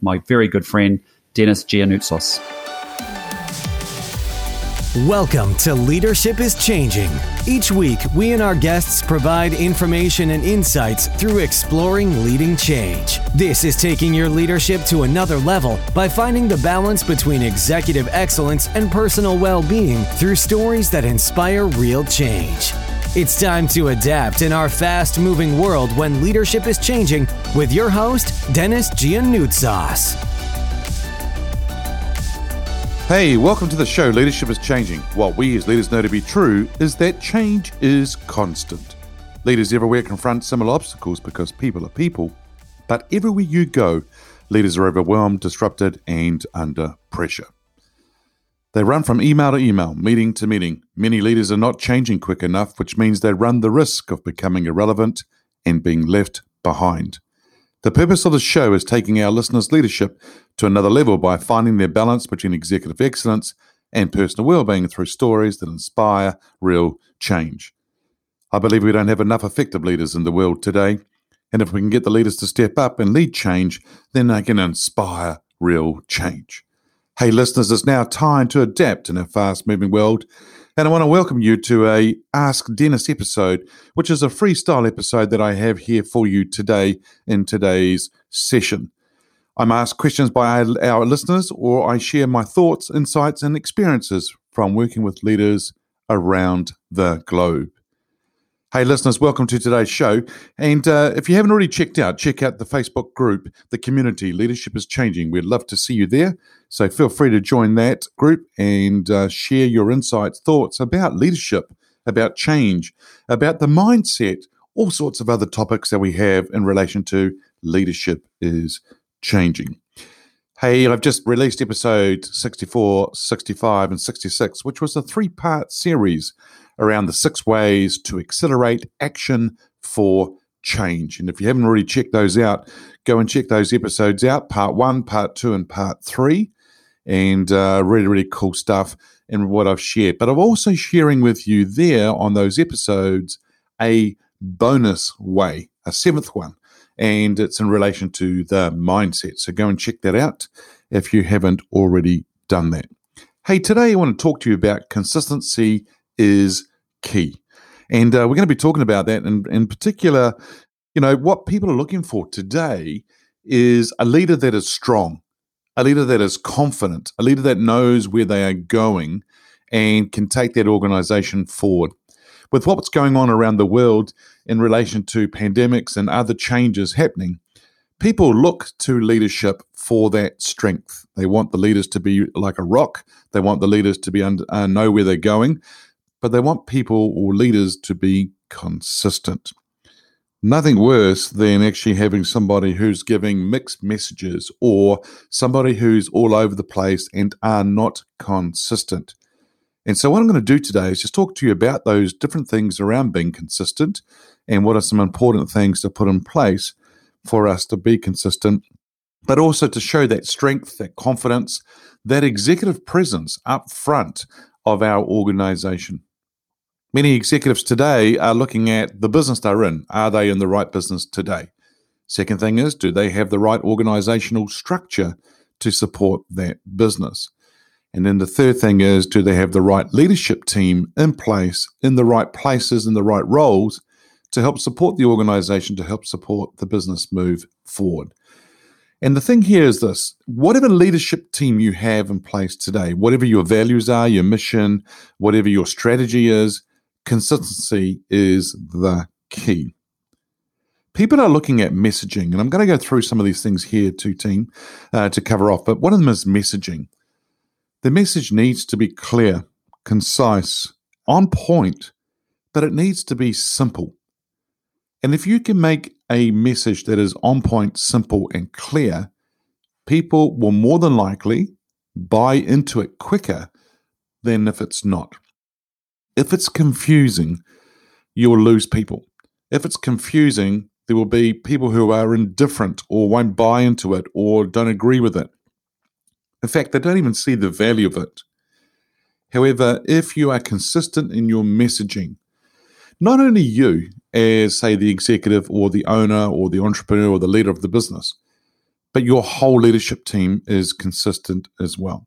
my very good friend, Dennis Giannoutsos. Welcome to Leadership is Changing. Each week, we and our guests provide information and insights through exploring leading change. This is taking your leadership to another level by finding the balance between executive excellence and personal well being through stories that inspire real change. It's time to adapt in our fast moving world when leadership is changing with your host, Dennis Giannoutsos. Hey, welcome to the show. Leadership is changing. What we as leaders know to be true is that change is constant. Leaders everywhere confront similar obstacles because people are people. But everywhere you go, leaders are overwhelmed, disrupted, and under pressure. They run from email to email, meeting to meeting. Many leaders are not changing quick enough, which means they run the risk of becoming irrelevant and being left behind. The purpose of the show is taking our listeners' leadership to another level by finding their balance between executive excellence and personal well-being through stories that inspire real change. I believe we don't have enough effective leaders in the world today, and if we can get the leaders to step up and lead change, then they can inspire real change. Hey listeners, it's now time to adapt in our fast-moving world, and I want to welcome you to a Ask Dennis episode, which is a freestyle episode that I have here for you today in today's session. I'm asked questions by our listeners, or I share my thoughts, insights, and experiences from working with leaders around the globe. Hey, listeners, welcome to today's show. And uh, if you haven't already checked out, check out the Facebook group, The Community Leadership is Changing. We'd love to see you there. So feel free to join that group and uh, share your insights, thoughts about leadership, about change, about the mindset, all sorts of other topics that we have in relation to leadership is changing. Hey, I've just released episode 64, 65, and 66, which was a three part series around the six ways to accelerate action for change. And if you haven't already checked those out, go and check those episodes out part one, part two, and part three. And uh, really, really cool stuff in what I've shared. But I'm also sharing with you there on those episodes a bonus way, a seventh one. And it's in relation to the mindset. So go and check that out if you haven't already done that. Hey, today I want to talk to you about consistency is key. And uh, we're going to be talking about that. And in particular, you know, what people are looking for today is a leader that is strong, a leader that is confident, a leader that knows where they are going and can take that organization forward. With what's going on around the world in relation to pandemics and other changes happening, people look to leadership for that strength. They want the leaders to be like a rock. They want the leaders to be under, uh, know where they're going, but they want people or leaders to be consistent. Nothing worse than actually having somebody who's giving mixed messages or somebody who's all over the place and are not consistent. And so, what I'm going to do today is just talk to you about those different things around being consistent and what are some important things to put in place for us to be consistent, but also to show that strength, that confidence, that executive presence up front of our organization. Many executives today are looking at the business they're in. Are they in the right business today? Second thing is, do they have the right organizational structure to support that business? And then the third thing is, do they have the right leadership team in place, in the right places, in the right roles to help support the organization, to help support the business move forward? And the thing here is this whatever leadership team you have in place today, whatever your values are, your mission, whatever your strategy is, consistency is the key. People are looking at messaging, and I'm going to go through some of these things here to team uh, to cover off. But one of them is messaging. The message needs to be clear, concise, on point, but it needs to be simple. And if you can make a message that is on point, simple, and clear, people will more than likely buy into it quicker than if it's not. If it's confusing, you'll lose people. If it's confusing, there will be people who are indifferent or won't buy into it or don't agree with it. In fact, they don't even see the value of it. However, if you are consistent in your messaging, not only you, as say the executive or the owner or the entrepreneur or the leader of the business, but your whole leadership team is consistent as well.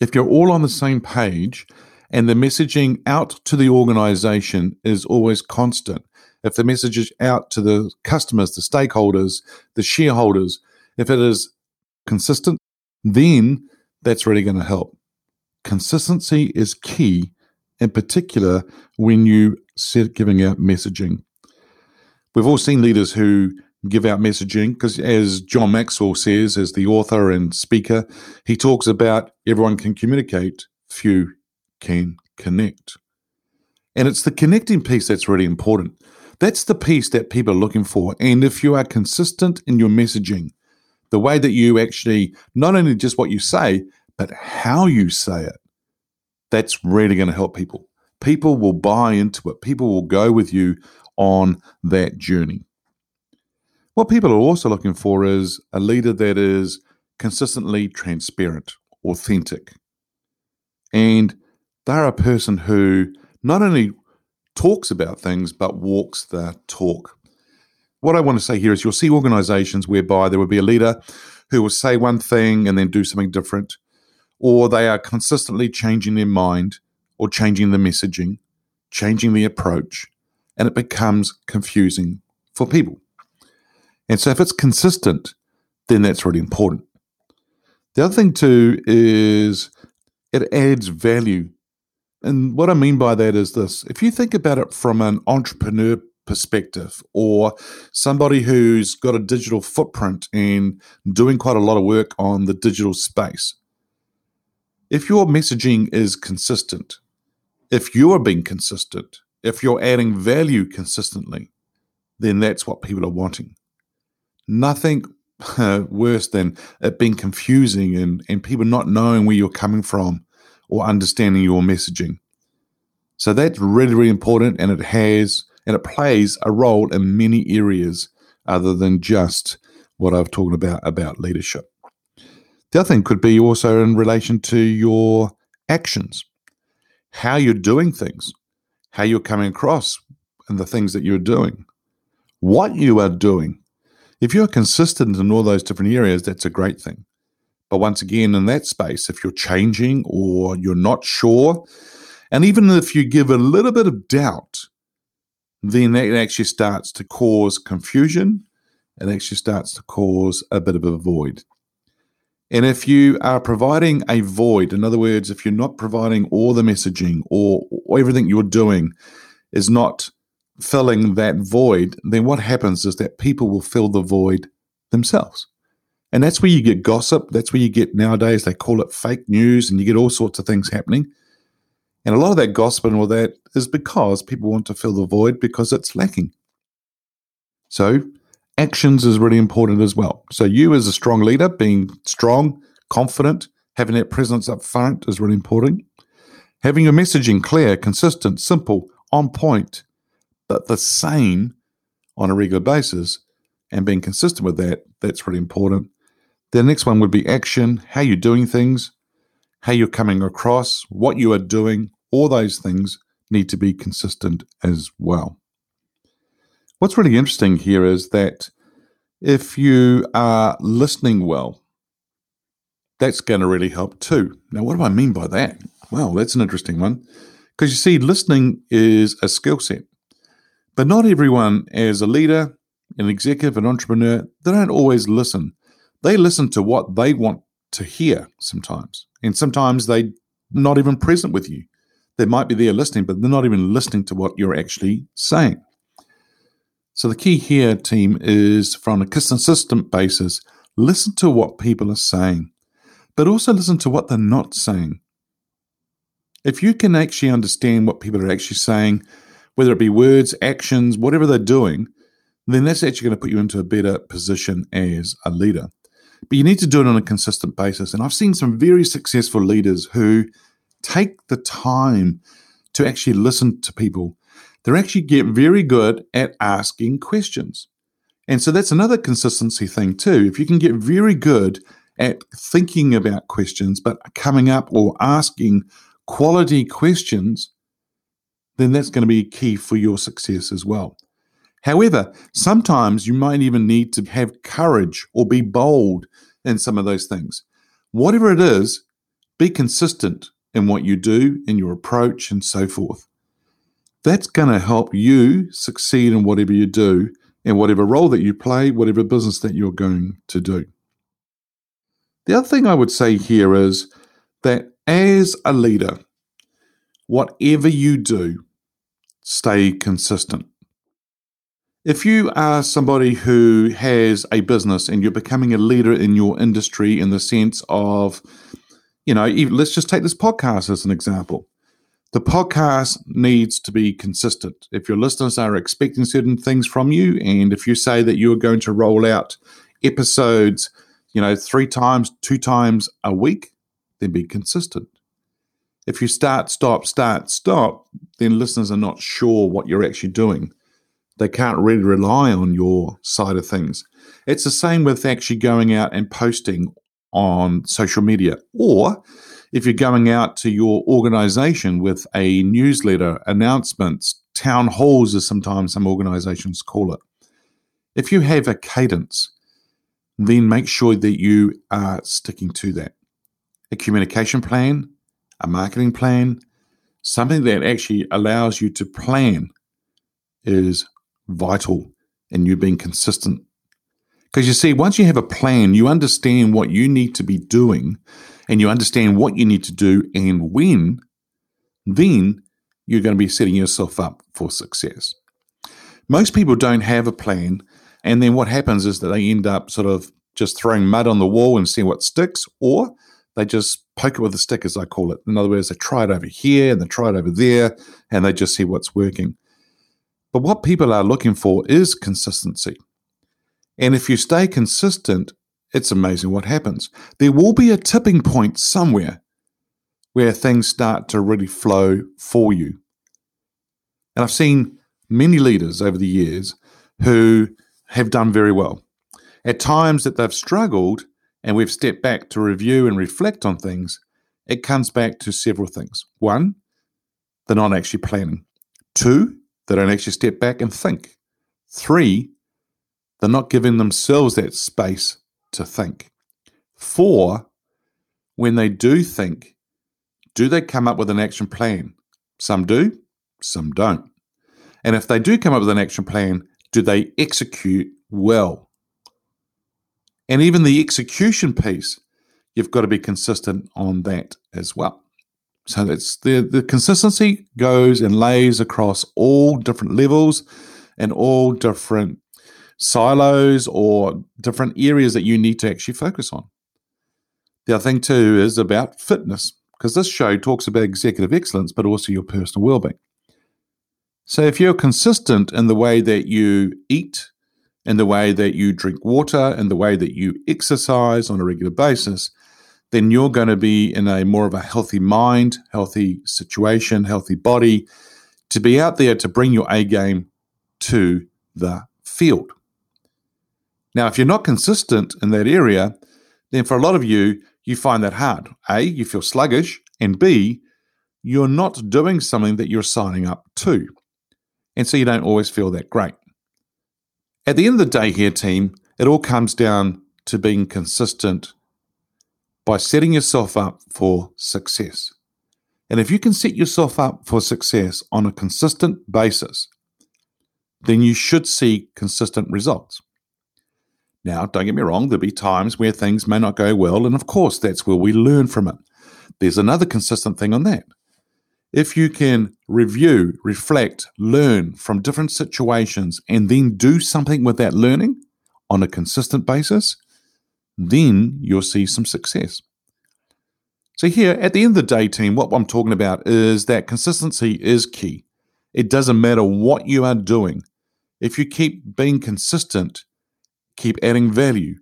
If you're all on the same page and the messaging out to the organization is always constant, if the message is out to the customers, the stakeholders, the shareholders, if it is consistent, then that's really going to help. Consistency is key, in particular when you set giving out messaging. We've all seen leaders who give out messaging because, as John Maxwell says, as the author and speaker, he talks about everyone can communicate, few can connect. And it's the connecting piece that's really important. That's the piece that people are looking for. And if you are consistent in your messaging, the way that you actually, not only just what you say, but how you say it, that's really going to help people. People will buy into it, people will go with you on that journey. What people are also looking for is a leader that is consistently transparent, authentic. And they're a person who not only talks about things, but walks the talk. What I want to say here is you'll see organizations whereby there will be a leader who will say one thing and then do something different, or they are consistently changing their mind or changing the messaging, changing the approach, and it becomes confusing for people. And so if it's consistent, then that's really important. The other thing too is it adds value. And what I mean by that is this. If you think about it from an entrepreneur perspective or somebody who's got a digital footprint and doing quite a lot of work on the digital space, if your messaging is consistent, if you're being consistent, if you're adding value consistently, then that's what people are wanting. Nothing uh, worse than it being confusing and, and people not knowing where you're coming from or understanding your messaging. So that's really, really important, and it has and it plays a role in many areas other than just what I've talked about about leadership. The other thing could be also in relation to your actions, how you're doing things, how you're coming across, and the things that you're doing, what you are doing if you're consistent in all those different areas, that's a great thing. But once again, in that space, if you're changing or you're not sure, and even if you give a little bit of doubt, then that actually starts to cause confusion. It actually starts to cause a bit of a void. And if you are providing a void, in other words, if you're not providing all the messaging or, or everything you're doing is not filling that void, then what happens is that people will fill the void themselves. And that's where you get gossip. That's where you get nowadays, they call it fake news, and you get all sorts of things happening. And a lot of that gossip and all that is because people want to fill the void because it's lacking. So, actions is really important as well. So, you as a strong leader, being strong, confident, having that presence up front is really important. Having your messaging clear, consistent, simple, on point, but the same on a regular basis and being consistent with that, that's really important. The next one would be action, how you're doing things, how you're coming across, what you are doing, all those things need to be consistent as well. What's really interesting here is that if you are listening well, that's going to really help too. Now, what do I mean by that? Well, that's an interesting one. Because you see, listening is a skill set. But not everyone, as a leader, an executive, an entrepreneur, they don't always listen. They listen to what they want to hear sometimes. And sometimes they're not even present with you. They might be there listening, but they're not even listening to what you're actually saying. So the key here, team, is from a consistent basis, listen to what people are saying, but also listen to what they're not saying. If you can actually understand what people are actually saying, whether it be words, actions, whatever they're doing, then that's actually going to put you into a better position as a leader. But you need to do it on a consistent basis. And I've seen some very successful leaders who take the time to actually listen to people. They actually get very good at asking questions. And so that's another consistency thing, too. If you can get very good at thinking about questions, but coming up or asking quality questions, then that's going to be key for your success as well. However, sometimes you might even need to have courage or be bold in some of those things. Whatever it is, be consistent in what you do, in your approach, and so forth. That's going to help you succeed in whatever you do, in whatever role that you play, whatever business that you're going to do. The other thing I would say here is that as a leader, whatever you do, stay consistent. If you are somebody who has a business and you're becoming a leader in your industry in the sense of, you know, let's just take this podcast as an example. The podcast needs to be consistent. If your listeners are expecting certain things from you, and if you say that you're going to roll out episodes, you know, three times, two times a week, then be consistent. If you start, stop, start, stop, then listeners are not sure what you're actually doing. They can't really rely on your side of things. It's the same with actually going out and posting on social media. Or if you're going out to your organization with a newsletter, announcements, town halls, as sometimes some organizations call it. If you have a cadence, then make sure that you are sticking to that. A communication plan, a marketing plan, something that actually allows you to plan is vital and you being consistent. Because you see, once you have a plan, you understand what you need to be doing and you understand what you need to do and when, then you're going to be setting yourself up for success. Most people don't have a plan. And then what happens is that they end up sort of just throwing mud on the wall and seeing what sticks, or they just poke it with a stick, as I call it. In other words, they try it over here and they try it over there, and they just see what's working. But what people are looking for is consistency. And if you stay consistent, it's amazing what happens. There will be a tipping point somewhere where things start to really flow for you. And I've seen many leaders over the years who have done very well. At times that they've struggled, and we've stepped back to review and reflect on things, it comes back to several things. One, they're not actually planning. Two, they don't actually step back and think. Three, they're not giving themselves that space to think. Four, when they do think, do they come up with an action plan? Some do, some don't. And if they do come up with an action plan, do they execute well? And even the execution piece, you've got to be consistent on that as well. So that's the the consistency goes and lays across all different levels and all different silos or different areas that you need to actually focus on. The other thing too is about fitness, because this show talks about executive excellence, but also your personal well-being. So if you're consistent in the way that you eat, in the way that you drink water, in the way that you exercise on a regular basis, then you're going to be in a more of a healthy mind, healthy situation, healthy body to be out there to bring your A game to the field. Now, if you're not consistent in that area, then for a lot of you, you find that hard. A, you feel sluggish, and B, you're not doing something that you're signing up to. And so you don't always feel that great. At the end of the day, here, team, it all comes down to being consistent by setting yourself up for success. And if you can set yourself up for success on a consistent basis, then you should see consistent results. Now, don't get me wrong, there'll be times where things may not go well, and of course, that's where we learn from it. There's another consistent thing on that. If you can review, reflect, learn from different situations, and then do something with that learning on a consistent basis, then you'll see some success. So, here at the end of the day, team, what I'm talking about is that consistency is key. It doesn't matter what you are doing. If you keep being consistent, keep adding value,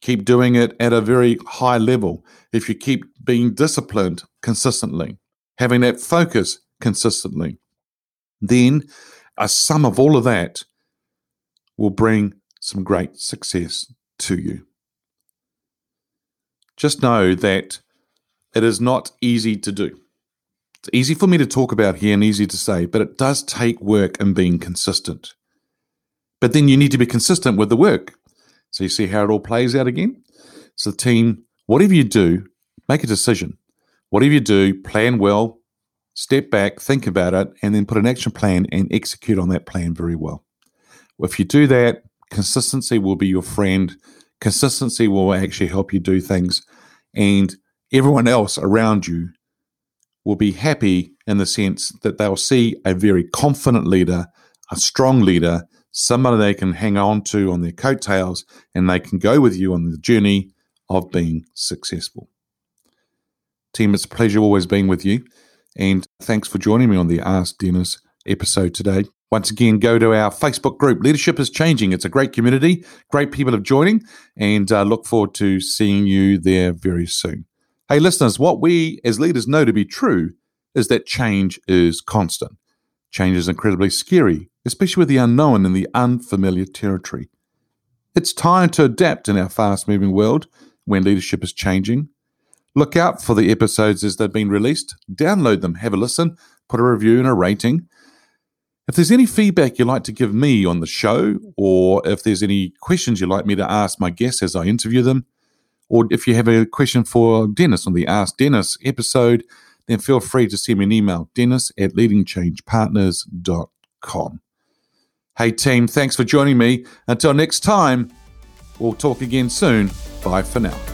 keep doing it at a very high level, if you keep being disciplined consistently, having that focus consistently, then a sum of all of that will bring some great success to you. Just know that it is not easy to do. It's easy for me to talk about here and easy to say, but it does take work and being consistent. But then you need to be consistent with the work. So you see how it all plays out again? So, team, whatever you do, make a decision. Whatever you do, plan well, step back, think about it, and then put an action plan and execute on that plan very well. If you do that, consistency will be your friend. Consistency will actually help you do things, and everyone else around you will be happy in the sense that they'll see a very confident leader, a strong leader, somebody they can hang on to on their coattails, and they can go with you on the journey of being successful. Team, it's a pleasure always being with you. And thanks for joining me on the Ask Dennis episode today. Once again, go to our Facebook group. Leadership is changing. It's a great community, great people are joining, and uh, look forward to seeing you there very soon. Hey, listeners, what we as leaders know to be true is that change is constant. Change is incredibly scary, especially with the unknown and the unfamiliar territory. It's time to adapt in our fast moving world when leadership is changing. Look out for the episodes as they've been released, download them, have a listen, put a review and a rating. If there's any feedback you'd like to give me on the show, or if there's any questions you'd like me to ask my guests as I interview them, or if you have a question for Dennis on the Ask Dennis episode, then feel free to send me an email, dennis at leadingchangepartners.com. Hey, team, thanks for joining me. Until next time, we'll talk again soon. Bye for now.